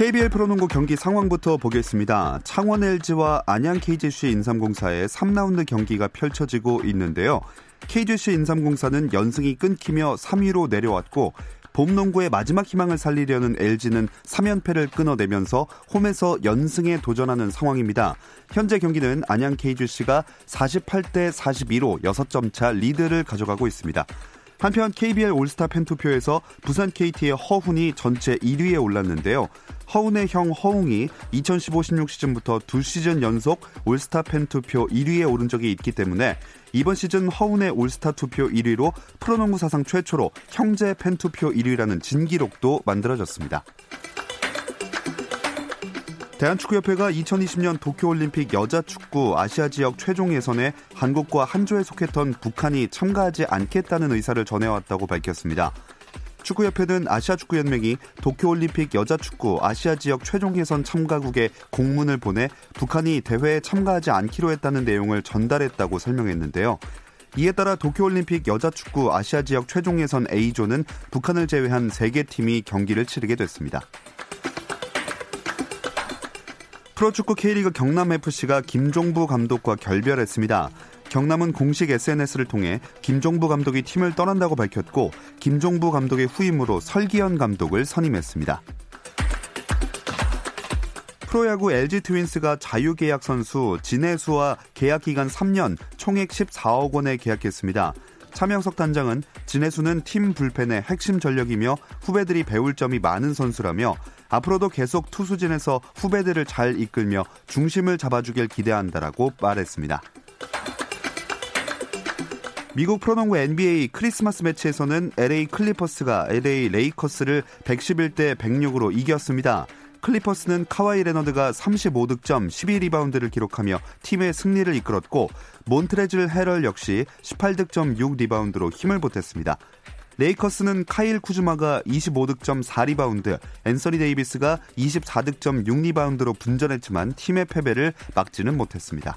KBL 프로농구 경기 상황부터 보겠습니다. 창원 LG와 안양 KGC 인삼공사의 3라운드 경기가 펼쳐지고 있는데요. KGC 인삼공사는 연승이 끊기며 3위로 내려왔고 봄 농구의 마지막 희망을 살리려는 LG는 3연패를 끊어내면서 홈에서 연승에 도전하는 상황입니다. 현재 경기는 안양 KGC가 48대 42로 6점 차 리드를 가져가고 있습니다. 한편 KBL 올스타 팬투표에서 부산 KT의 허훈이 전체 1위에 올랐는데요. 허훈의 형 허웅이 2015-16 시즌부터 두 시즌 연속 올스타 팬 투표 1위에 오른 적이 있기 때문에 이번 시즌 허훈의 올스타 투표 1위로 프로농구 사상 최초로 형제 팬 투표 1위라는 진기록도 만들어졌습니다. 대한축구협회가 2020년 도쿄올림픽 여자축구 아시아 지역 최종 예선에 한국과 한 조에 속했던 북한이 참가하지 않겠다는 의사를 전해왔다고 밝혔습니다. 축구협회는 아시아축구연맹이 도쿄올림픽 여자축구 아시아 지역 최종 예선 참가국에 공문을 보내 북한이 대회에 참가하지 않기로 했다는 내용을 전달했다고 설명했는데요. 이에 따라 도쿄올림픽 여자축구 아시아 지역 최종 예선 A조는 북한을 제외한 3개 팀이 경기를 치르게 됐습니다. 프로축구 K리그 경남FC가 김종부 감독과 결별했습니다. 경남은 공식 SNS를 통해 김종부 감독이 팀을 떠난다고 밝혔고 김종부 감독의 후임으로 설기현 감독을 선임했습니다. 프로야구 LG 트윈스가 자유계약 선수 진해수와 계약 기간 3년 총액 14억 원에 계약했습니다. 차명석 단장은 진해수는 팀 불펜의 핵심 전력이며 후배들이 배울 점이 많은 선수라며 앞으로도 계속 투수진에서 후배들을 잘 이끌며 중심을 잡아주길 기대한다라고 말했습니다. 미국 프로농구 NBA 크리스마스 매치에서는 LA 클리퍼스가 LA 레이커스를 111대 106으로 이겼습니다. 클리퍼스는 카와이 레너드가 35득점 12리바운드를 기록하며 팀의 승리를 이끌었고 몬트레즐 헤럴 역시 18득점 6리바운드로 힘을 보탰습니다. 레이커스는 카일 쿠즈마가 25득점 4리바운드, 앤서니 데이비스가 24득점 6리바운드로 분전했지만 팀의 패배를 막지는 못했습니다.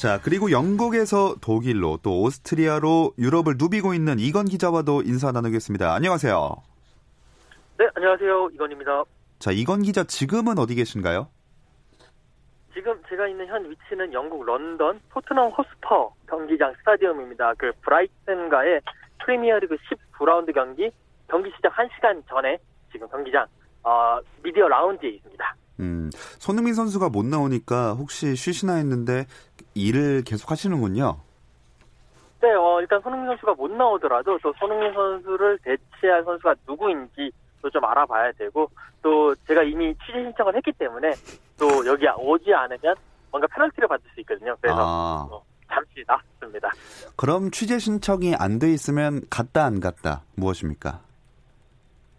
자, 그리고 영국에서 독일로 또 오스트리아로 유럽을 누비고 있는 이건 기자와도 인사 나누겠습니다. 안녕하세요. 네, 안녕하세요. 이건입니다. 자, 이건 기자 지금은 어디 계신가요? 지금 제가 있는 현 위치는 영국 런던 토트넘 호스퍼 경기장 스타디움입니다. 그 브라이튼과의 프리미어리그 19라운드 경기 경기 시작 1시간 전에 지금 경기장 어, 미디어 라운지에 있습니다. 음, 손흥민 선수가 못 나오니까 혹시 쉬시나 했는데 일을 계속 하시는군요. 네, 어, 일단 손흥민 선수가 못 나오더라도 또 손흥민 선수를 대체할 선수가 누구인지 좀 알아봐야 되고 또 제가 이미 취재 신청을 했기 때문에 또 여기 오지 않으면 뭔가 페널티를 받을 수 있거든요. 그래서 아. 어, 잠시 나왔습니다. 그럼 취재 신청이 안 돼 있으면 갔다 안 갔다 무엇입니까?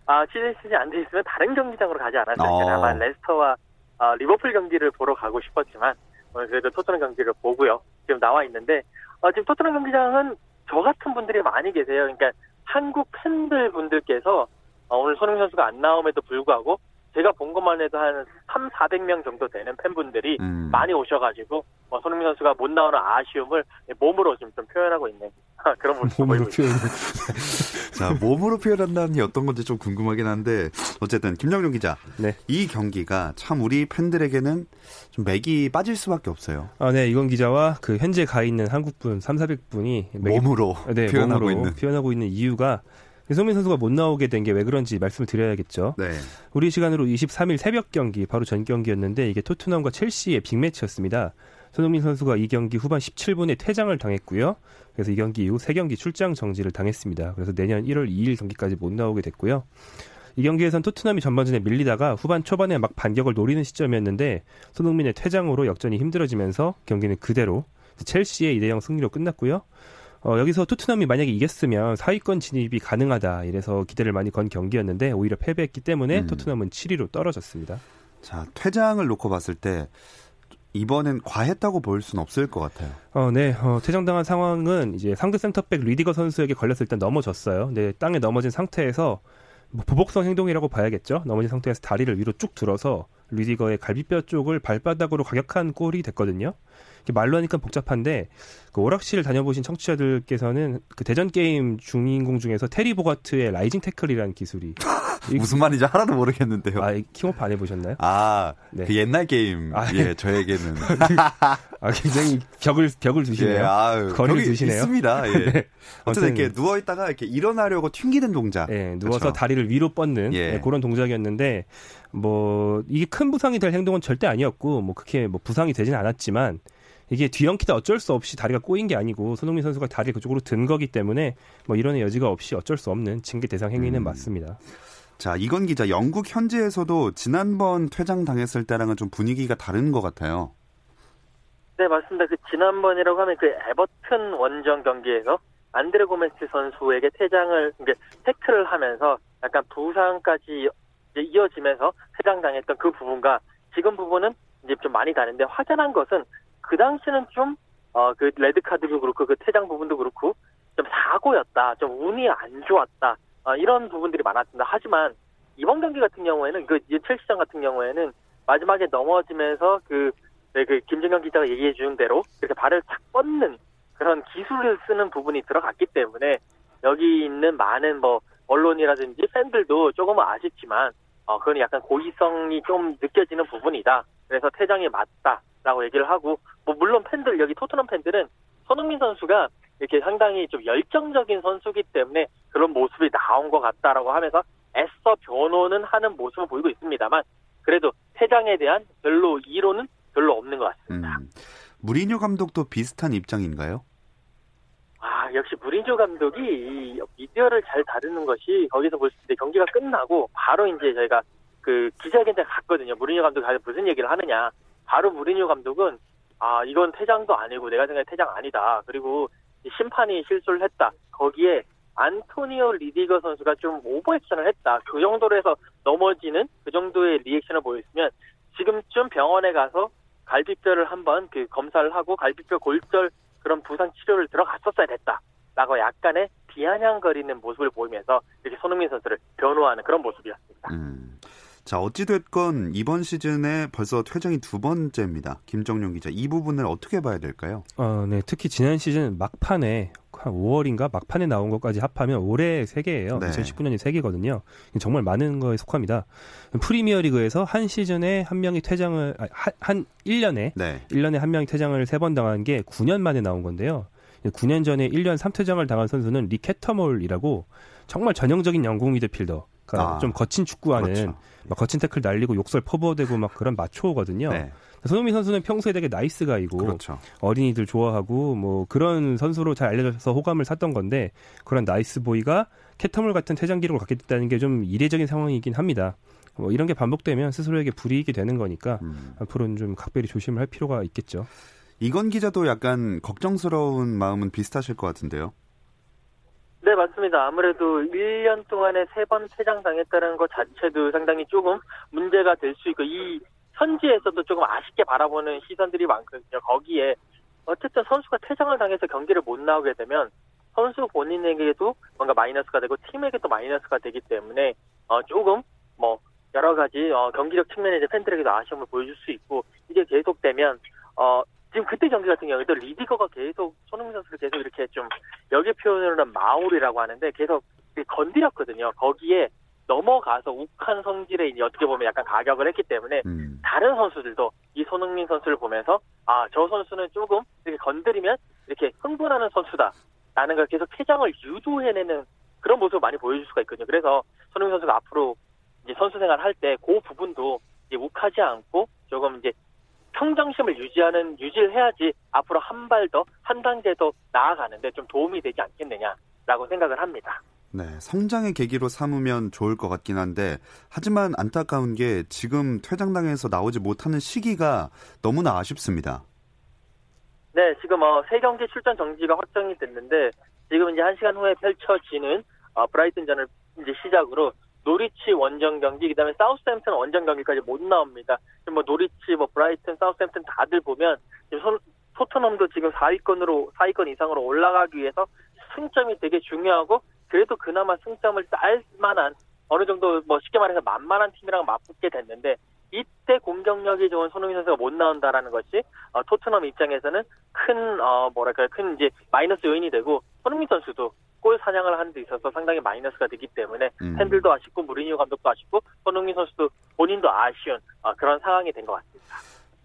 아 취재 신청이 안 돼 있으면 다른 경기장으로 가지 않았어요. 어. 아마 레스터와 어, 리버풀 경기를 보러 가고 싶었지만 오늘 그래도 토트넘 경기를 보고요. 지금 나와 있는데 어, 지금 토트넘 경기장은 저 같은 분들이 많이 계세요. 그러니까 한국 팬들 분들께서 어, 오늘 손흥민 선수가 안 나옴에도 불구하고 제가 본 것만 해도 한 3, 400명 정도 되는 팬분들이 음. 많이 오셔가지고 어, 손흥민 선수가 못 나오는 아쉬움을 몸으로 지금 좀 표현하고 있는 그런 모습 몸으로 보이고 있습니다. 표현. 자, 몸으로 표현한다는 게 어떤 건지 좀 궁금하긴 한데 어쨌든 김정용 기자. 네. 이 경기가 참 우리 팬들에게는 좀 맥이 빠질 수밖에 없어요. 아, 네, 이건 기자와 그 현재 가 있는 한국분 3, 400분이 몸으로 네, 표현하고 몸으로 있는. 표현하고 있는 이유가 손흥민 선수가 못 나오게 된 게 왜 그런지 말씀을 드려야겠죠. 네. 우리 시간으로 23일 새벽 경기 바로 전 경기였는데 이게 토트넘과 첼시의 빅매치였습니다. 손흥민 선수가 이 경기 후반 17분에 퇴장을 당했고요. 그래서 이 경기 이후 세 경기 출장 정지를 당했습니다. 그래서 내년 1월 2일 경기까지 못 나오게 됐고요. 이 경기에선 토트넘이 전반전에 밀리다가 후반 초반에 막 반격을 노리는 시점이었는데 손흥민의 퇴장으로 역전이 힘들어지면서 경기는 그대로 첼시의 2대0 승리로 끝났고요. 어, 여기서 토트넘이 만약에 이겼으면 4위권 진입이 가능하다 이래서 기대를 많이 건 경기였는데 오히려 패배했기 때문에 음. 토트넘은 7위로 떨어졌습니다. 자, 퇴장을 놓고 봤을 때 이번엔 과했다고 볼 수는 없을 것 같아요. 어, 네. 어, 퇴장당한 상황은 이제 상대 센터백 리디거 선수에게 걸렸을 때 넘어졌어요. 근데 땅에 넘어진 상태에서 뭐 보복성 행동이라고 봐야겠죠. 넘어진 상태에서 다리를 위로 쭉 들어서 리디거의 갈비뼈 쪽을 발바닥으로 가격한 꼴이 됐거든요. 말로 하니까 복잡한데 그 오락실 다녀보신 청취자들께서는 그 대전 게임 주인공 중에서 테리 보가트의 라이징 태클이라는 기술이 이- 무슨 말인지 하나도 모르겠는데요. 아, 이 킹오프 안 해보셨나요? 아, 네. 그 옛날 게임. 아, 예, 저에게는. 아, 굉장히 벽을 벽을 두시네요. 예, 아유, 거리를 두시네요. 있습니다. 예. 네. 어쨌든 이렇게 누워 있다가 이렇게 일어나려고 튕기는 동작. 예, 누워서 그렇죠. 다리를 위로 뻗는 예. 예, 그런 동작이었는데 뭐 이게 큰 부상이 될 행동은 절대 아니었고 뭐 그렇게 뭐 부상이 되진 않았지만 이게 뒤엉키다 어쩔 수 없이 다리가 꼬인 게 아니고 손흥민 선수가 다리를 그쪽으로 든 거기 때문에 뭐 이런 여지가 없이 어쩔 수 없는 징계 대상 행위는 음. 맞습니다. 자, 이건 기자, 영국 현지에서도 지난번 퇴장 당했을 때랑은 좀 분위기가 다른 것 같아요. 네, 맞습니다. 그 지난번이라고 하면 그 에버튼 원정 경기에서 안드레 고메스 선수에게 퇴장을 이제 태클을 하면서 약간 부상까지 이제 이어지면서 퇴장당했던 그 부분과 지금 부분은 이제 좀 많이 다른데 확연한 것은 그 당시는 좀 어 그 레드 카드도 그렇고 그 퇴장 부분도 그렇고 좀 사고였다, 좀 운이 안 좋았다 어, 이런 부분들이 많았습니다. 하지만 이번 경기 같은 경우에는 그 첼시전 같은 경우에는 마지막에 넘어지면서 그 네, 그 김정현 기자가 얘기해 준 대로 이렇게 발을 탁 뻗는 그런 기술을 쓰는 부분이 들어갔기 때문에 여기 있는 많은 뭐 언론이라든지 팬들도 조금은 아쉽지만 어 그건 약간 고의성이 좀 느껴지는 부분이다. 그래서 퇴장이 맞다라고 얘기를 하고 뭐 물론 팬들 여기 토트넘 팬들은 손흥민 선수가 이렇게 상당히 좀 열정적인 선수기 때문에 그런 모습이 나온 것 같다라고 하면서 애써 변호는 하는 모습을 보이고 있습니다만 그래도 퇴장에 대한 별로 이론은 별로 없는 것 같습니다. 음. 무리뉴 감독도 비슷한 입장인가요? 아, 역시 무리뉴 감독이 이 미디어를 잘 다루는 것이 거기서 볼 수 있는데 경기가 끝나고 바로 이제 저희가 그 기자회견장 갔거든요. 무리뉴 감독이 가서 무슨 얘기를 하느냐. 바로 무리뉴 감독은 아, 이건 퇴장도 아니고 내가 생각에 퇴장 아니다. 그리고 이 심판이 실수를 했다. 거기에 안토니오 리디거 선수가 좀 오버액션을 했다. 그 정도로 해서 넘어지는 그 정도의 리액션을 보였으면 지금쯤 병원에 가서 갈비뼈를 한번 그 검사를 하고 갈비뼈 골절 그런 부상 치료를 들어갔었어야 됐다라고 약간의 비아냥거리는 모습을 보이면서 이렇게 손흥민 선수를 변호하는 그런 모습이었습니다. 음. 자, 어찌됐건 이번 시즌에 벌써 퇴장이 두 번째입니다. 김정용 기자, 이 부분을 어떻게 봐야 될까요? 어, 네. 특히 지난 시즌 막판에 한 5월인가 막판에 나온 것까지 합하면 올해 3개예요. 네. 2019년이 3개거든요. 정말 많은 거에 속합니다. 프리미어 리그에서 한 시즌에 한 명이 퇴장을 아, 한, 한 1년에 네. 1년에 한 명이 퇴장을 3번 당한 게 9년 만에 나온 건데요. 9년 전에 1년 3퇴장을 당한 선수는 리케터몰이라고 정말 전형적인 영국 미드필더. 그러니까 아, 좀 거친 축구하는 그렇죠. 막 거친 태클 날리고 욕설 퍼부어대고 막 그런 마초거든요. 네. 손흥민 선수는 평소에 되게 nice guy고 그렇죠. 어린이들 좋아하고 뭐 그런 선수로 잘 알려져서 호감을 샀던 건데 그런 nice boy가 캐터몰 같은 퇴장 기록을 갖게 됐다는 게 좀 이례적인 상황이긴 합니다. 뭐 이런 게 반복되면 스스로에게 불이익이 되는 거니까 음. 앞으로는 좀 각별히 조심을 할 필요가 있겠죠. 이건 기자도 약간 걱정스러운 마음은 비슷하실 것 같은데요. 네, 맞습니다. 아무래도 1년 동안에 세번 퇴장 당했다는 것 자체도 상당히 조금 문제가 될 수 있고 이 현지에서도 조금 아쉽게 바라보는 시선들이 많거든요. 거기에 어쨌든 선수가 퇴장을 당해서 경기를 못 나오게 되면 선수 본인에게도 뭔가 마이너스가 되고 팀에게도 마이너스가 되기 때문에 어, 조금 뭐 여러 가지 어, 경기력 측면에 팬들에게도 아쉬움을 보여줄 수 있고 이게 계속되면 어, 지금 그때 경기 같은 경우에도 리디거가 계속 손흥민 선수를 계속 이렇게 좀 여기 표현으로는 마울이라고 하는데 계속 건드렸거든요. 거기에 넘어가서 욱한 성질에 이제 어떻게 보면 약간 가격을 했기 때문에 음. 다른 선수들도 이 손흥민 선수를 보면서 아 저 선수는 조금 이렇게 건드리면 이렇게 흥분하는 선수다라는 걸 계속 퇴장을 유도해내는 그런 모습을 많이 보여줄 수가 있거든요. 그래서 손흥민 선수가 앞으로 이제 선수 생활 할 때 그 부분도 이제 욱하지 않고 조금 이제 평정심을 유지하는 유지를 해야지 앞으로 한 발 더 한 단계 더 나아가는데 좀 도움이 되지 않겠느냐라고 생각을 합니다. 네, 성장의 계기로 삼으면 좋을 것 같긴 한데 하지만 안타까운 게 지금 퇴장당해서 나오지 못하는 시기가 너무나 아쉽습니다. 네, 지금 어, 세 경기 출전 정지가 확정이 됐는데 지금 이제 한 시간 후에 펼쳐지는 어, 브라이튼전을 이제 시작으로 노리치 원정 경기 그다음에 사우스햄튼 원정 경기까지 못 나옵니다. 지금 뭐 노리치, 뭐 브라이튼, 사우스햄튼 다들 보면 손, 토트넘도 지금 4위권으로 4위권 이상으로 올라가기 위해서 승점이 되게 중요하고 그래도 그나마 승점을 딸 만한 어느 정도 뭐 쉽게 말해서 만만한 팀이랑 맞붙게 됐는데 이때 공격력이 좋은 손흥민 선수가 못 나온다라는 것이 어, 토트넘 입장에서는 큰 어, 뭐랄까요 큰 이제 마이너스 요인이 되고 손흥민 선수도 골 사냥을 하는 데 있어서 상당히 마이너스가 되기 때문에 음. 팬들도 아쉽고 무리뉴 감독도 아쉽고 손흥민 선수도 본인도 아쉬운 어, 그런 상황이 된 것 같습니다.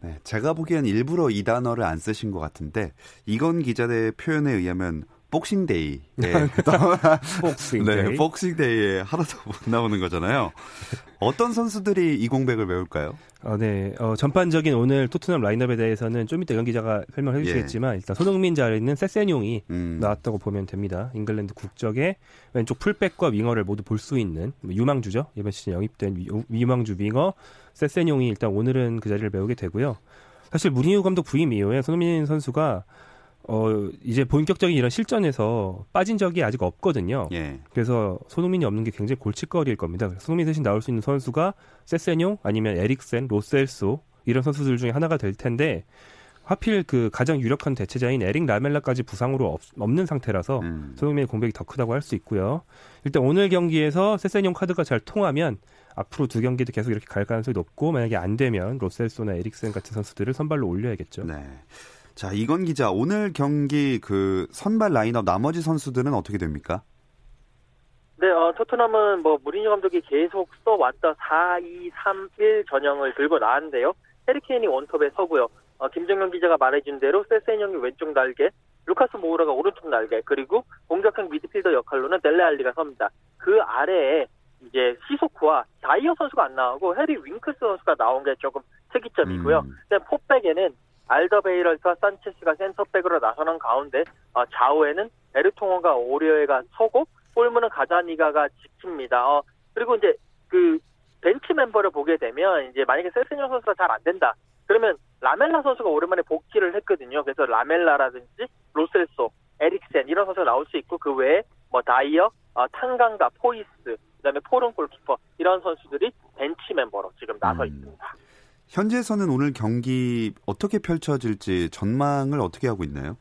네, 제가 보기엔 일부러 이 단어를 안 쓰신 것 같은데 이건 기자의 표현에 의하면 복싱데이. 네. 복싱데이. 네, 복싱데이에 하나도 못 나오는 거잖아요. 어떤 선수들이 이 공백을 메울까요? 어, 네. 어, 전반적인 오늘 토트넘 라인업에 대해서는 좀 이따 이건 기자가 설명해 주시겠지만 예. 일단 손흥민 자리는 세세뇽이 음. 나왔다고 보면 됩니다. 잉글랜드 국적의 왼쪽 풀백과 윙어를 모두 볼 수 있는 뭐 유망주죠. 이번 시즌 영입된 위, 유망주 윙어 세세뇽이 일단 오늘은 그 자리를 메우게 되고요. 사실 무리뉴 감독 부임 이후에 손흥민 선수가 어 이제 본격적인 이런 실전에서 빠진 적이 아직 없거든요. 예. 그래서 손흥민이 없는 게 굉장히 골칫거리일 겁니다. 손흥민 대신 나올 수 있는 선수가 세세뇽 아니면 에릭센, 로셀소 이런 선수들 중에 하나가 될 텐데 하필 그 가장 유력한 대체자인 에릭 라멜라까지 부상으로 없, 없는 상태라서 음. 손흥민의 공백이 더 크다고 할 수 있고요. 일단 오늘 경기에서 세세뇽 카드가 잘 통하면 앞으로 두 경기도 계속 이렇게 갈 가능성이 높고 만약에 안 되면 로셀소나 에릭센 같은 선수들을 선발로 올려야겠죠. 네. 자, 이건 기자, 오늘 경기 그 선발 라인업 나머지 선수들은 어떻게 됩니까? 네, 어, 토트넘은 뭐 무리뉴 감독이 계속 써왔던 4-2-3-1 전형을 들고 나왔는데요. 해리 케인이 원톱에 서고요. 어, 김정현 기자가 말해준 대로 세세뇽이 왼쪽 날개, 루카스 모우라가 오른쪽 날개, 그리고 공격형 미드필더 역할로는 델레 알리가 섭니다. 그 아래에 이제 시소쿠와 다이어 선수가 안 나오고 해리 윙크스 선수가 나온 게 조금 특이점이고요. 음. 그다음 포백에는 알더베이럴과 산체스가 센터백으로 나서는 가운데 어, 좌우에는 에르통원과 오리오에가 서고 골문은 가자니가가 지킵니다. 어, 그리고 이제 그 벤치 멤버를 보게 되면 이제 만약에 세스뇽 선수가 잘 안 된다. 그러면 라멜라 선수가 오랜만에 복귀를 했거든요. 그래서 라멜라라든지 로셀소, 에릭센 이런 선수가 나올 수 있고 그 외에 뭐 다이어, 어, 탕강가, 포이스, 그다음에 포름 골키퍼 이런 선수들이 벤치 멤버로 지금 나서 음. 있습니다. 현지에서는 오늘 경기 어떻게 펼쳐질지 전망을 어떻게 하고 있나요?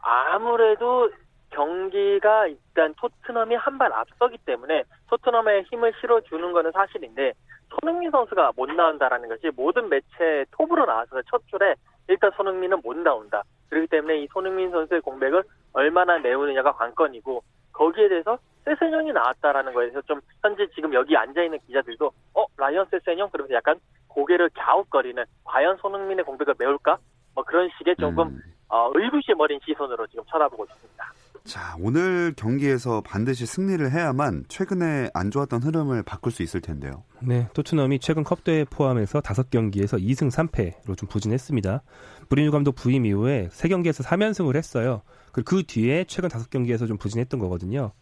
아무래도 경기가 일단 토트넘이 한 발 앞서기 때문에 토트넘에 힘을 실어주는 거는 사실인데 손흥민 선수가 못 나온다라는 것이 모든 매체 톱으로 나와서 첫 줄에 일단 손흥민은 못 나온다. 그렇기 때문에 이 손흥민 선수의 공백을 얼마나 메우느냐가 관건이고 거기에 대해서 세세뇽이 나왔다라는 거에서 좀 현재 지금 여기 앉아 있는 기자들도 어 라이언 세세뇽 그러면서 약간 고개를 갸웃거리는 과연 손흥민의 공백을 메울까? 뭐 그런 식의 조금 음. 어, 의구심 어린 시선으로 지금 쳐다보고 있습니다. 자, 오늘 경기에서 반드시 승리를 해야만 최근에 안 좋았던 흐름을 바꿀 수 있을 텐데요. 네, 토트넘이 최근 컵 대회 포함해서 5경기에서 2승 3패로 좀 부진했습니다. 무리뉴 감독 부임 이후에 3경기에서 3연승을 했어요. 그리고 그 뒤에 최근 5경기에서 좀 부진했던 거거든요.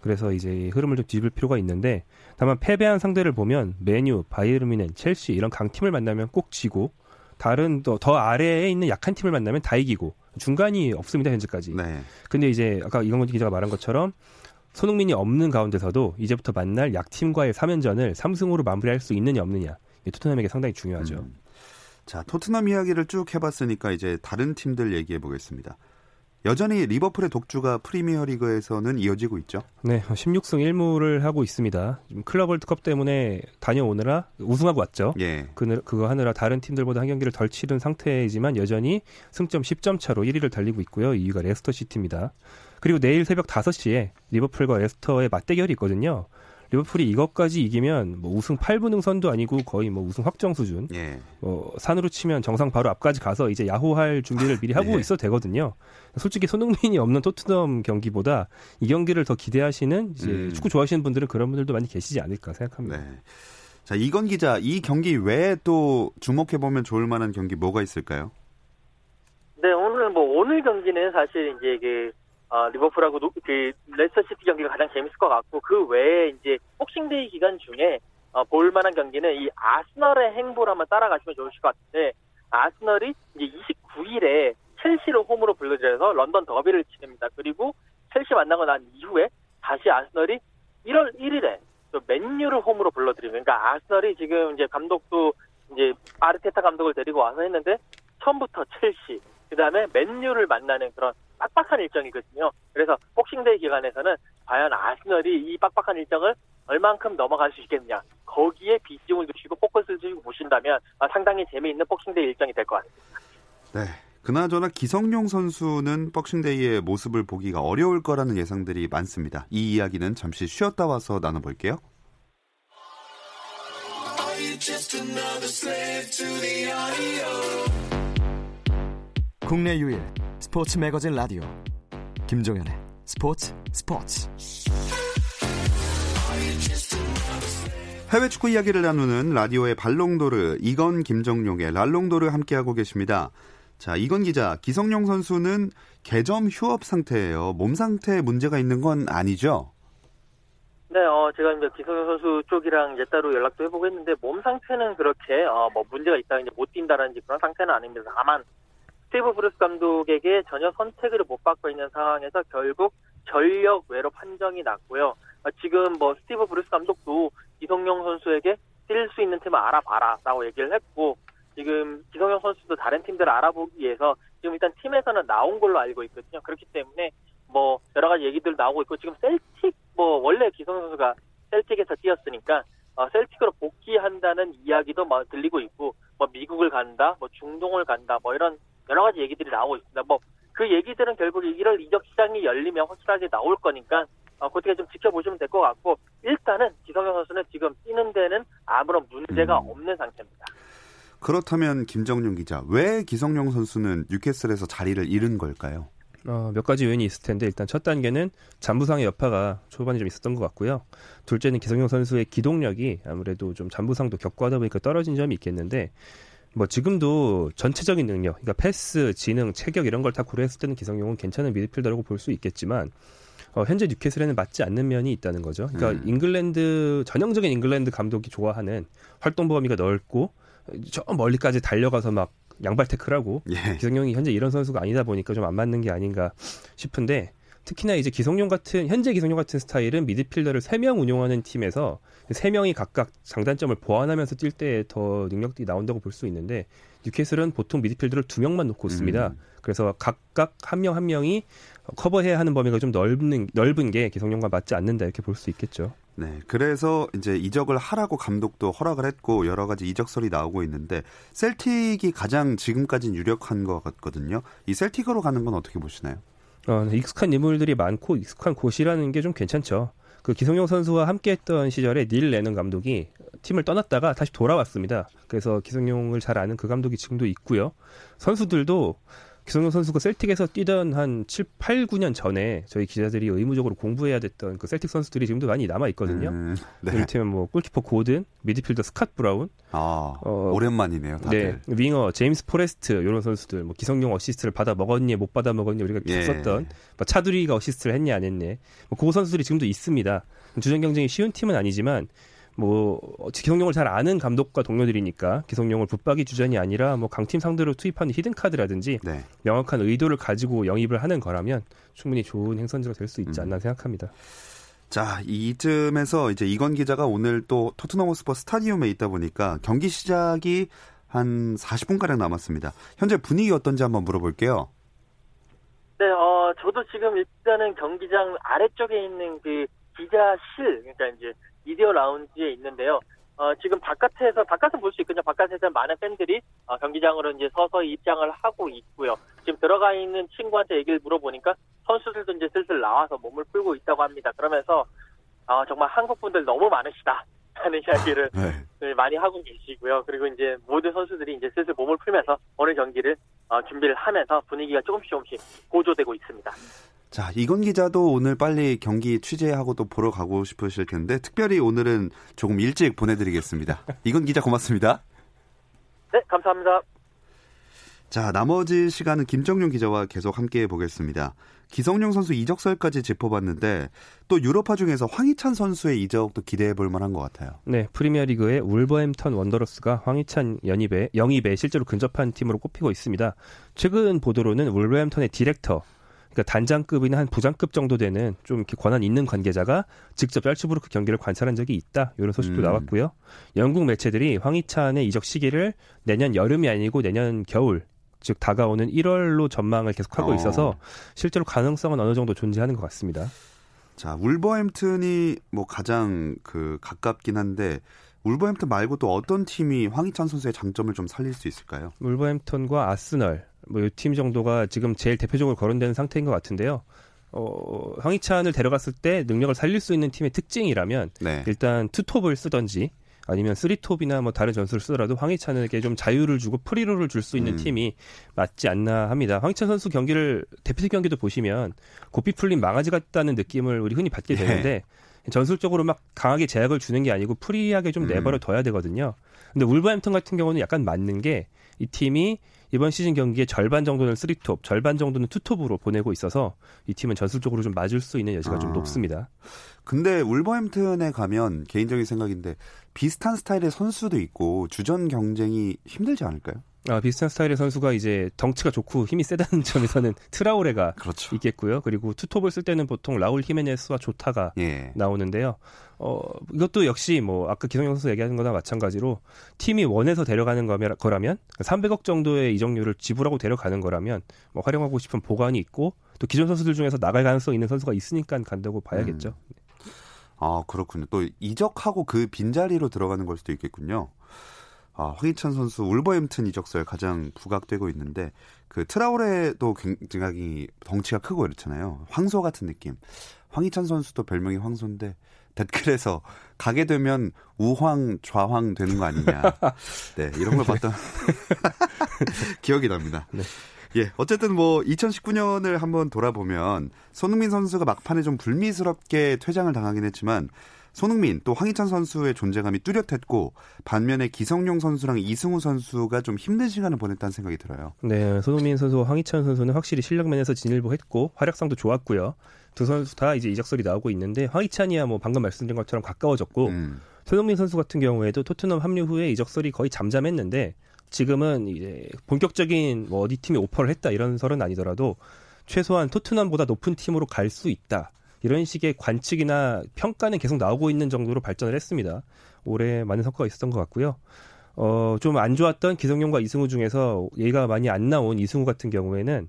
그래서 이제 흐름을 좀 뒤집을 필요가 있는데 다만 패배한 상대를 보면 맨유, 바이에른 뮌헨, 첼시 이런 강팀을 만나면 꼭 지고 다른 더, 더 아래에 있는 약한 팀을 만나면 다 이기고 중간이 없습니다 현재까지. 네. 근데 이제 아까 이건 기자가 말한 것처럼 손흥민이 없는 가운데서도 이제부터 만날 약팀과의 3연전을 3승으로 마무리할 수 있느냐 없느냐 토트넘에게 상당히 중요하죠. 음. 자, 토트넘 이야기를 쭉 해봤으니까 이제 다른 팀들 얘기해 보겠습니다. 여전히 리버풀의 독주가 프리미어 리그에서는 이어지고 있죠. 네, 16승 1무를 하고 있습니다. 클럽 월드컵 때문에 다녀오느라 우승하고 왔죠. 예. 그, 그거 하느라 다른 팀들보다 한 경기를 덜 치른 상태이지만 여전히 승점 10점 차로 1위를 달리고 있고요. 2위가 레스터 시티입니다. 그리고 내일 새벽 5시에 리버풀과 레스터의 맞대결이 있거든요. 리버풀이 이것까지 이기면 뭐 우승 8분능 선도 아니고 거의 뭐 우승 확정 수준. 예. 어, 산으로 치면 정상 바로 앞까지 가서 이제 야호할 준비를 미리 하고 예. 있어도 되거든요. 솔직히 손흥민이 없는 토트넘 경기보다 이 경기를 더 기대하시는 이제 음. 축구 좋아하시는 분들은 그런 분들도 많이 계시지 않을까 생각합니다. 네. 자, 이건 기자, 이 경기 외에 또 주목해 보면 좋을 만한 경기 뭐가 있을까요? 네, 오늘 뭐 오늘 경기는 사실 이제 그 어, 리버풀하고 노- 그 레스터 시티 경기가 가장 재밌을 것 같고 그 외에 이제 복싱데이 기간 중에 어, 볼 만한 경기는 이 아스널의 행보를 한번 따라가시면 좋으실 것 같은데 아스널이 이제 29일에 첼시를 홈으로 불러들여서 런던 더비를 치릅니다. 그리고 첼시 만나고 난 이후에 다시 아스널이 1월 1일에 또 맨유를 홈으로 불러들이면 그러니까 아스널이 지금 이제 감독도 이제 아르테타 감독을 데리고 와서 했는데 처음부터 첼시 그다음에 맨유를 만나는 그런 빡빡한 일정이거든요. 그래서 복싱데이 기간에서는 과연 아스널이 이 빡빡한 일정을 얼만큼 넘어갈 수 있겠느냐 거기에 비중을 두시고 포커스를 두시고 보신다면 아, 상당히 재미있는 복싱데이 일정이 될 것 같습니다. 네. 그나저나 기성용 선수는 복싱데이의 모습을 보기가 어려울 거라는 예상들이 많습니다. 이 이야기는 잠시 쉬었다 와서 나눠볼게요. 국내 유일 스포츠 매거진 라디오 김종현의 스포츠 스포츠 해외 축구 이야기를 나누는 라디오의 발롱도르 이건 김정용의 랄롱도르 함께하고 계십니다. 자, 이건 기자, 기성용 선수는 개점 휴업 상태예요. 몸 상태에 문제가 있는 건 아니죠? 네, 어, 제가 이제 기성용 선수 쪽이랑 이제 따로 연락도 해보고 했는데 몸 상태는 그렇게 어, 뭐 문제가 있다 이제 못 뛴다라든지 그런 상태는 아닙니다. 다만 스티브 브루스 감독에게 전혀 선택을 못 받고 있는 상황에서 결국 전력 외로 판정이 났고요. 어, 지금 뭐 스티브 브루스 감독도 기성용 선수에게 뛸 수 있는 팀을 알아봐라라고 얘기를 했고 지금 기성용 선수도 다른 팀들을 알아보기 위해서 지금 일단 팀에서는 나온 걸로 알고 있거든요. 그렇기 때문에 뭐 여러 가지 얘기들 나오고 있고 지금 셀틱 뭐 원래 기성 선수가 셀틱에서 뛰었으니까 어, 셀틱으로 복귀한다는 이야기도 막 들리고 있고 뭐 미국을 간다, 뭐 중동을 간다, 뭐 이런 여러 가지 얘기들이 나오고 있습니다. 뭐 그 얘기들은 결국 1월 이적 시장이 열리면 확실하게 나올 거니까 어, 그렇게 좀 지켜보시면 될 것 같고 일단은 기성용 선수는 지금 뛰는 데는 아무런 문제가 음. 없는 상태입니다. 그렇다면 김정용 기자, 왜 기성용 선수는 뉴캐슬에서 자리를 잃은 걸까요? 어, 몇 가지 요인이 있을 텐데 일단 첫 단계는 잔부상의 여파가 초반에 좀 있었던 것 같고요. 둘째는 기성용 선수의 기동력이 아무래도 좀 잔부상도 겪고 하다 보니까 떨어진 점이 있겠는데 뭐 지금도 전체적인 능력, 그러니까 패스, 지능, 체격 이런 걸 다 고려했을 때는 기성용은 괜찮은 미드필더라고 볼 수 있겠지만 어, 현재 뉴캐슬에는 맞지 않는 면이 있다는 거죠. 그러니까 음. 잉글랜드 전형적인 잉글랜드 감독이 좋아하는 활동 범위가 넓고 저 멀리까지 달려가서 막 양발 태클하고 예. 기성용이 현재 이런 선수가 아니다 보니까 좀 안 맞는 게 아닌가 싶은데 특히나 이제 기성용 같은 현재 기성용 같은 스타일은 미드필더를 3명 운용하는 팀에서 3명이 각각 장단점을 보완하면서 뛸 때 더 능력이 나온다고 볼 수 있는데 뉴캐슬은 보통 미드필더를 2명만 놓고 씁니다. 음. 그래서 각각 한명한 명이 커버해야 하는 범위가 좀 넓은 넓은 게 기성용과 맞지 않는다 이렇게 볼 수 있겠죠. 네. 그래서 이제 이적을 하라고 감독도 허락을 했고 여러 가지 이적설이 나오고 있는데 셀틱이 가장 지금까지는 유력한 것 같거든요. 이 셀틱으로 가는 건 어떻게 보시나요? 어, 익숙한 인물들이 많고 익숙한 곳이라는 게 좀 괜찮죠. 그 기성용 선수와 함께했던 시절에 닐 레넌 감독이 팀을 떠났다가 다시 돌아왔습니다. 그래서 기성용을 잘 아는 그 감독이 지금도 있고요. 선수들도 기성용 선수가 셀틱에서 뛰던 한 7, 8, 9년 전에 저희 기자들이 의무적으로 공부해야 됐던 그 셀틱 선수들이 지금도 많이 남아 있거든요. 음, 네. 이를테면 뭐 골키퍼 고든, 미드필더 스캇 브라운, 아, 어, 오랜만이네요, 다들. 네, 윙어 제임스 포레스트 이런 선수들 뭐 기성용 어시스트를 받아 먹었니 못 받아 먹었니 우리가 예. 썼던 뭐 차두리가 어시스트를 했냐 안 했네 뭐그 선수들이 지금도 있습니다 주전 경쟁이 쉬운 팀은 아니지만 뭐 기성용을 잘 아는 감독과 동료들이니까 기성용을 붙박이 주전이 아니라 뭐 강팀 상대로 투입하는 히든 카드라든지 네. 명확한 의도를 가지고 영입을 하는 거라면 충분히 좋은 행선지가 될 수 있지 음. 않나 생각합니다. 자, 이쯤에서 이제 이건 기자가 오늘 또 토트넘 호스퍼 스타디움에 있다 보니까 경기 시작이 한 40분가량 남았습니다. 현재 분위기 어떤지 한번 물어볼게요. 네, 어, 저도 지금 일단은 경기장 아래쪽에 있는 그 기자실, 그러니까 이제 미디어 라운지에 있는데요. 어, 지금 바깥에서, 바깥은 볼 수 있거든요. 바깥에서 많은 팬들이 어, 경기장으로 이제 서서 입장을 하고 있고요. 지금 들어가 있는 친구한테 얘기를 물어보니까 선수들도 이제 슬슬 나와서 몸을 풀고 있다고 합니다. 그러면서, 어, 정말 한국 분들 너무 많으시다. 하는 이야기를 네. 많이 하고 계시고요. 그리고 이제 모든 선수들이 이제 슬슬 몸을 풀면서 오늘 경기를 어, 준비를 하면서 분위기가 조금씩 조금씩 고조되고 있습니다. 자, 이건 기자도 오늘 빨리 경기 취재하고 또 보러 가고 싶으실 텐데 특별히 오늘은 조금 일찍 보내드리겠습니다. 이건 기자 고맙습니다. 네, 감사합니다. 자, 나머지 시간은 김정용 기자와 계속 함께 보겠습니다. 기성용 선수 이적설까지 짚어봤는데 또 유럽파 중에서 황희찬 선수의 이적도 기대해 볼 만한 것 같아요. 네, 프리미어리그의 울버햄턴 원더러스가 황희찬 연입에 영입에 실제로 근접한 팀으로 꼽히고 있습니다. 최근 보도로는 울버햄턴의 디렉터 그러니까 단장급이나 한 부장급 정도 되는 좀 이렇게 권한 있는 관계자가 직접 짤츠부르크 경기를 관찰한 적이 있다. 이런 소식도 음. 나왔고요. 영국 매체들이 황희찬의 이적 시기를 내년 여름이 아니고 내년 겨울 즉 다가오는 1월로 전망을 계속하고 어. 있어서 실제로 가능성은 어느 정도 존재하는 것 같습니다. 자, 울버햄튼이 뭐 가장 그 가깝긴 한데 울버햄튼 말고 또 어떤 팀이 황희찬 선수의 장점을 좀 살릴 수 있을까요? 울버햄턴과 아스널 뭐 이 팀 정도가 지금 제일 대표적으로 거론되는 상태인 것 같은데요. 어, 황희찬을 데려갔을 때 능력을 살릴 수 있는 팀의 특징이라면 네. 일단 투톱을 쓰던지 아니면 쓰리톱이나 뭐 다른 전술을 쓰더라도 황희찬에게 좀 자유를 주고 free role을 줄 수 있는 음. 팀이 맞지 않나 합니다. 황희찬 선수 경기를 대표팀 경기도 보시면 고삐 풀린 망아지 같다는 느낌을 우리 흔히 받게 네. 되는데 전술적으로 막 강하게 제약을 주는 게 아니고 프리하게 좀 음. 내버려 둬야 되거든요. 근데 울버햄튼 같은 경우는 약간 맞는 게 이 팀이 이번 시즌 경기의 절반 정도는 쓰리톱, 절반 정도는 투톱으로 보내고 있어서 이 팀은 전술적으로 좀 맞을 수 있는 여지가 아. 좀 높습니다. 근데 울버햄튼에 가면 개인적인 생각인데 비슷한 스타일의 선수도 있고 주전 경쟁이 힘들지 않을까요? 아, 비슷한 스타일의 선수가 이제 덩치가 좋고 힘이 세다는 점에서는 트라우레가 그렇죠. 있겠고요. 그리고 투톱을 쓸 때는 보통 라울 히메네스와 조타가 예. 나오는데요. 어, 이것도 역시 뭐 아까 기성용 선수 얘기하는 거나 마찬가지로 팀이 원해서 데려가는 거라면 300억 정도의 이적료를 지불하고 데려가는 거라면 뭐 활용하고 싶은 보관이 있고 또 기존 선수들 중에서 나갈 가능성 있는 선수가 있으니까 간다고 봐야겠죠. 아, 그렇군요. 또 이적하고 그 빈자리로 들어가는 걸 수도 있겠군요. 아, 황희찬 선수 울버햄튼 이적설 가장 부각되고 있는데 그 트라우레도 굉장히 덩치가 크고 이렇잖아요. 황소 같은 느낌. 황희찬 선수도 별명이 황소인데 댓글에서 가게 되면 우황 좌황 되는 거 아니냐. 네, 이런 걸 봤던 기억이 납니다. 네. 예, 어쨌든 뭐 2019년을 한번 돌아보면 손흥민 선수가 막판에 좀 불미스럽게 퇴장을 당하긴 했지만 손흥민 또 황희찬 선수의 존재감이 뚜렷했고 반면에 기성용 선수랑 이승우 선수가 좀 힘든 시간을 보냈다는 생각이 들어요. 네, 손흥민 선수와 황희찬 선수는 확실히 실력 면에서 진일보했고 활약상도 좋았고요. 두 선수 다 이제 이적설이 나오고 있는데 황희찬이야 뭐 방금 말씀드린 것처럼 가까워졌고 음. 손흥민 선수 같은 경우에도 토트넘 합류 후에 이적설이 거의 잠잠했는데 지금은 이제 본격적인 뭐 어디 팀이 오퍼를 했다 이런 설은 아니더라도 최소한 토트넘보다 높은 팀으로 갈 수 있다. 이런 식의 관측이나 평가는 계속 나오고 있는 정도로 발전을 했습니다. 올해 많은 성과가 있었던 것 같고요. 어, 좀 안 좋았던 기성용과 이승우 중에서 얘가 많이 안 나온 이승우 같은 경우에는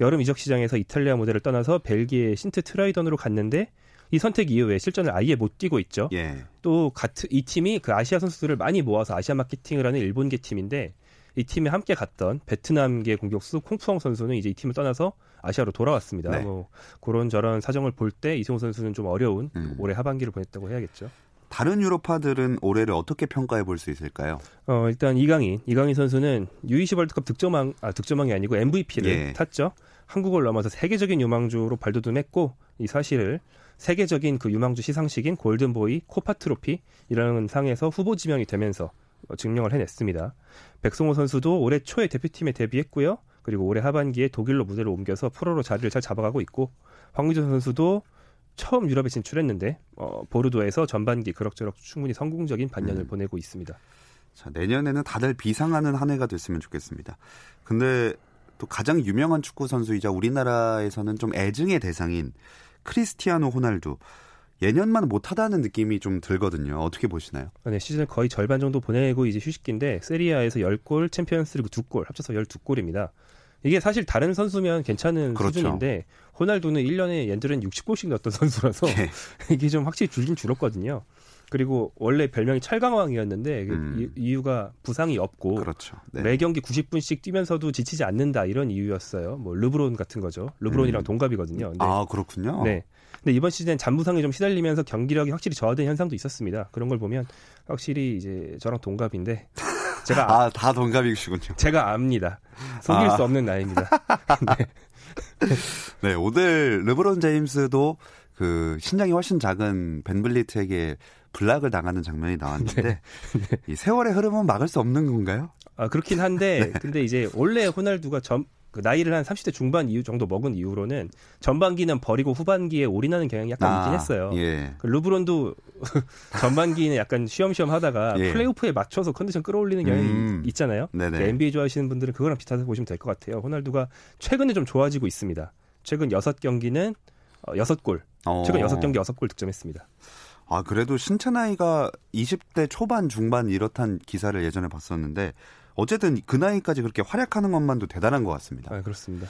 여름 이적 시장에서 이탈리아 무대를 떠나서 벨기에 신트 트라이던으로 갔는데 이 선택 이후에 실전을 아예 못 뛰고 있죠. 예. 또 같은 이 팀이 그 아시아 선수들을 많이 모아서 아시아 마케팅을 하는 일본계 팀인데 이 팀에 함께 갔던 베트남계 공격수 콩푸엉 선수는 이제 이 팀을 떠나서 아시아로 돌아왔습니다. 네. 뭐 그런 저런 사정을 볼 때 이승우 선수는 좀 어려운 음. 올해 하반기를 보냈다고 해야겠죠. 다른 유럽파들은 올해를 어떻게 평가해 볼 수 있을까요? 어, 일단 이강인, 이강인 선수는 U20 월드컵 득점왕, 아, 득점왕이 아니고 MVP를 예. 탔죠. 한국을 넘어서 세계적인 유망주로 발돋움했고 이 사실을 세계적인 그 유망주 시상식인 골든보이 코파 트로피 이라는 상에서 후보 지명이 되면서 어, 증명을 해냈습니다. 백승호 선수도 올해 초에 대표팀에 데뷔했고요. 그리고 올해 하반기에 독일로 무대를 옮겨서 프로로 자리를 잘 잡아가고 있고 황의조 선수도 처음 유럽에 진출했는데 어, 보르도에서 전반기 그럭저럭 충분히 성공적인 반년을 음. 보내고 있습니다. 자, 내년에는 다들 비상하는 한 해가 됐으면 좋겠습니다. 근데 또 가장 유명한 축구 선수이자 우리나라에서는 좀 애증의 대상인 크리스티아노 호날두. 예년만 못하다는 느낌이 좀 들거든요. 어떻게 보시나요? 네, 시즌 거의 절반 정도 보내고 이제 휴식기인데 세리아에서 10골, 챔피언스리그 2골, 합쳐서 12골입니다. 이게 사실 다른 선수면 괜찮은 그렇죠. 수준인데 호날두는 1년에 얘들은 60골씩 넣었던 선수라서 예. 이게 좀 확실히 줄긴 줄었거든요. 그리고 원래 별명이 철강왕이었는데 그 음. 이- 이유가 부상이 없고 그렇죠. 네. 매 경기 90분씩 뛰면서도 지치지 않는다 이런 이유였어요. 뭐 르브론 같은 거죠. 르브론이랑 음. 동갑이거든요. 근데 아 그렇군요. 네. 근데 이번 시즌 잔부상에 좀 시달리면서 경기력이 확실히 저하된 현상도 있었습니다. 그런 걸 보면 확실히 이제 저랑 동갑인데 제가 아, 아다 동갑이시군요. 제가 압니다. 속일 아. 수 없는 나이입니다. 네. 네 오늘 르브론 제임스도 그 신장이 훨씬 작은 벤블리트에게 블락을 당하는 장면이 나왔는데 네. 이 세월의 흐름은 막을 수 없는 건가요? 아, 그렇긴 한데 네. 근데 이제 원래 호날두가 전그 나이를 한 30대 중반 이후 정도 먹은 이후로는 전반기는 버리고 후반기에 올인하는 경향이 약간 있긴 했어요. 예. 그 르브론도 전반기는 약간 쉬엄쉬엄 하다가 예. 플레이오프에 맞춰서 컨디션 끌어올리는 경향이 음. 있- 있잖아요. 네네. 그 NBA 좋아하시는 분들은 그거랑 비슷하다고 보시면 될 것 같아요. 호날두가 최근에 좀 좋아지고 있습니다. 최근 6경기는 어, 6골. 어. 최근 6경기 6골 득점했습니다. 아 그래도 신체 나이가 20대 초반 중반 이렇단 기사를 예전에 봤었는데 어쨌든 그 나이까지 그렇게 활약하는 것만도 대단한 것 같습니다. 아, 그렇습니다.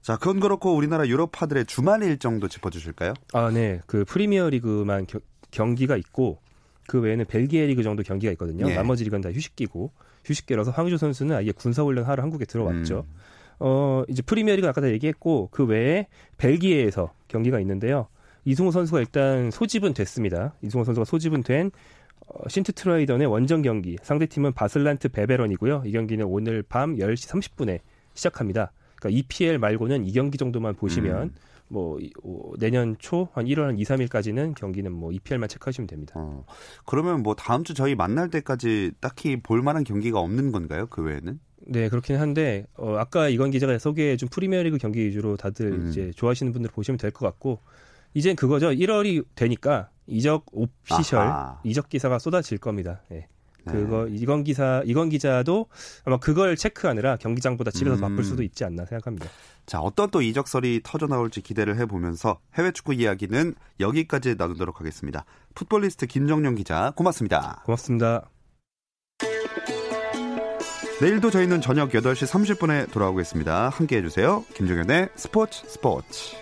자 그건 그렇고 우리나라 유럽파들의 주말 일정도 짚어주실까요? 아, 네. 그 프리미어 리그만 겨- 경기가 있고 그 외에는 벨기에 리그 정도 경기가 있거든요. 예. 나머지 리그는 다 휴식기고 휴식기라서 황주 선수는 아예 군사훈련 하러 한국에 들어왔죠. 음. 어, 이제 프리미어 리그 아까 다 얘기했고 그 외에 벨기에에서 경기가 있는데요. 이승우 선수가 일단 소집은 됐습니다. 이승우 선수가 소집은 된 어, 신트 트라이던의 원정 경기. 상대팀은 바슬란트 베베런이고요. 이 경기는 오늘 밤 10시 30분에 시작합니다. 그러니까 EPL 말고는 이 경기 정도만 보시면 음. 뭐 내년 초 한 1월 한 2, 3일까지는 경기는 뭐 EPL만 체크하시면 됩니다. 어, 그러면 뭐 다음 주 저희 만날 때까지 딱히 볼 만한 경기가 없는 건가요? 그 외에는? 네, 그렇긴 한데 어, 아까 이건 기자가 소개해 준 프리미어리그 경기 위주로 다들 음. 이제 좋아하시는 분들 보시면 될 것 같고 이젠 그거죠. 1월이 되니까 이적 오피셜 아하. 이적 기사가 쏟아질 겁니다. 예. 네. 그거 이건 기사 이건 기자도 아마 그걸 체크하느라 경기장보다 집에서 음. 바쁠 수도 있지 않나 생각합니다. 자, 어떤 또 이적설이 터져 나올지 기대를 해보면서 해외 축구 이야기는 여기까지 나누도록 하겠습니다. 풋볼리스트 김정용 기자, 고맙습니다. 고맙습니다. 내일도 저희는 저녁 8시 30분에 돌아오겠습니다. 함께 해주세요. 김종현의 스포츠 스포츠.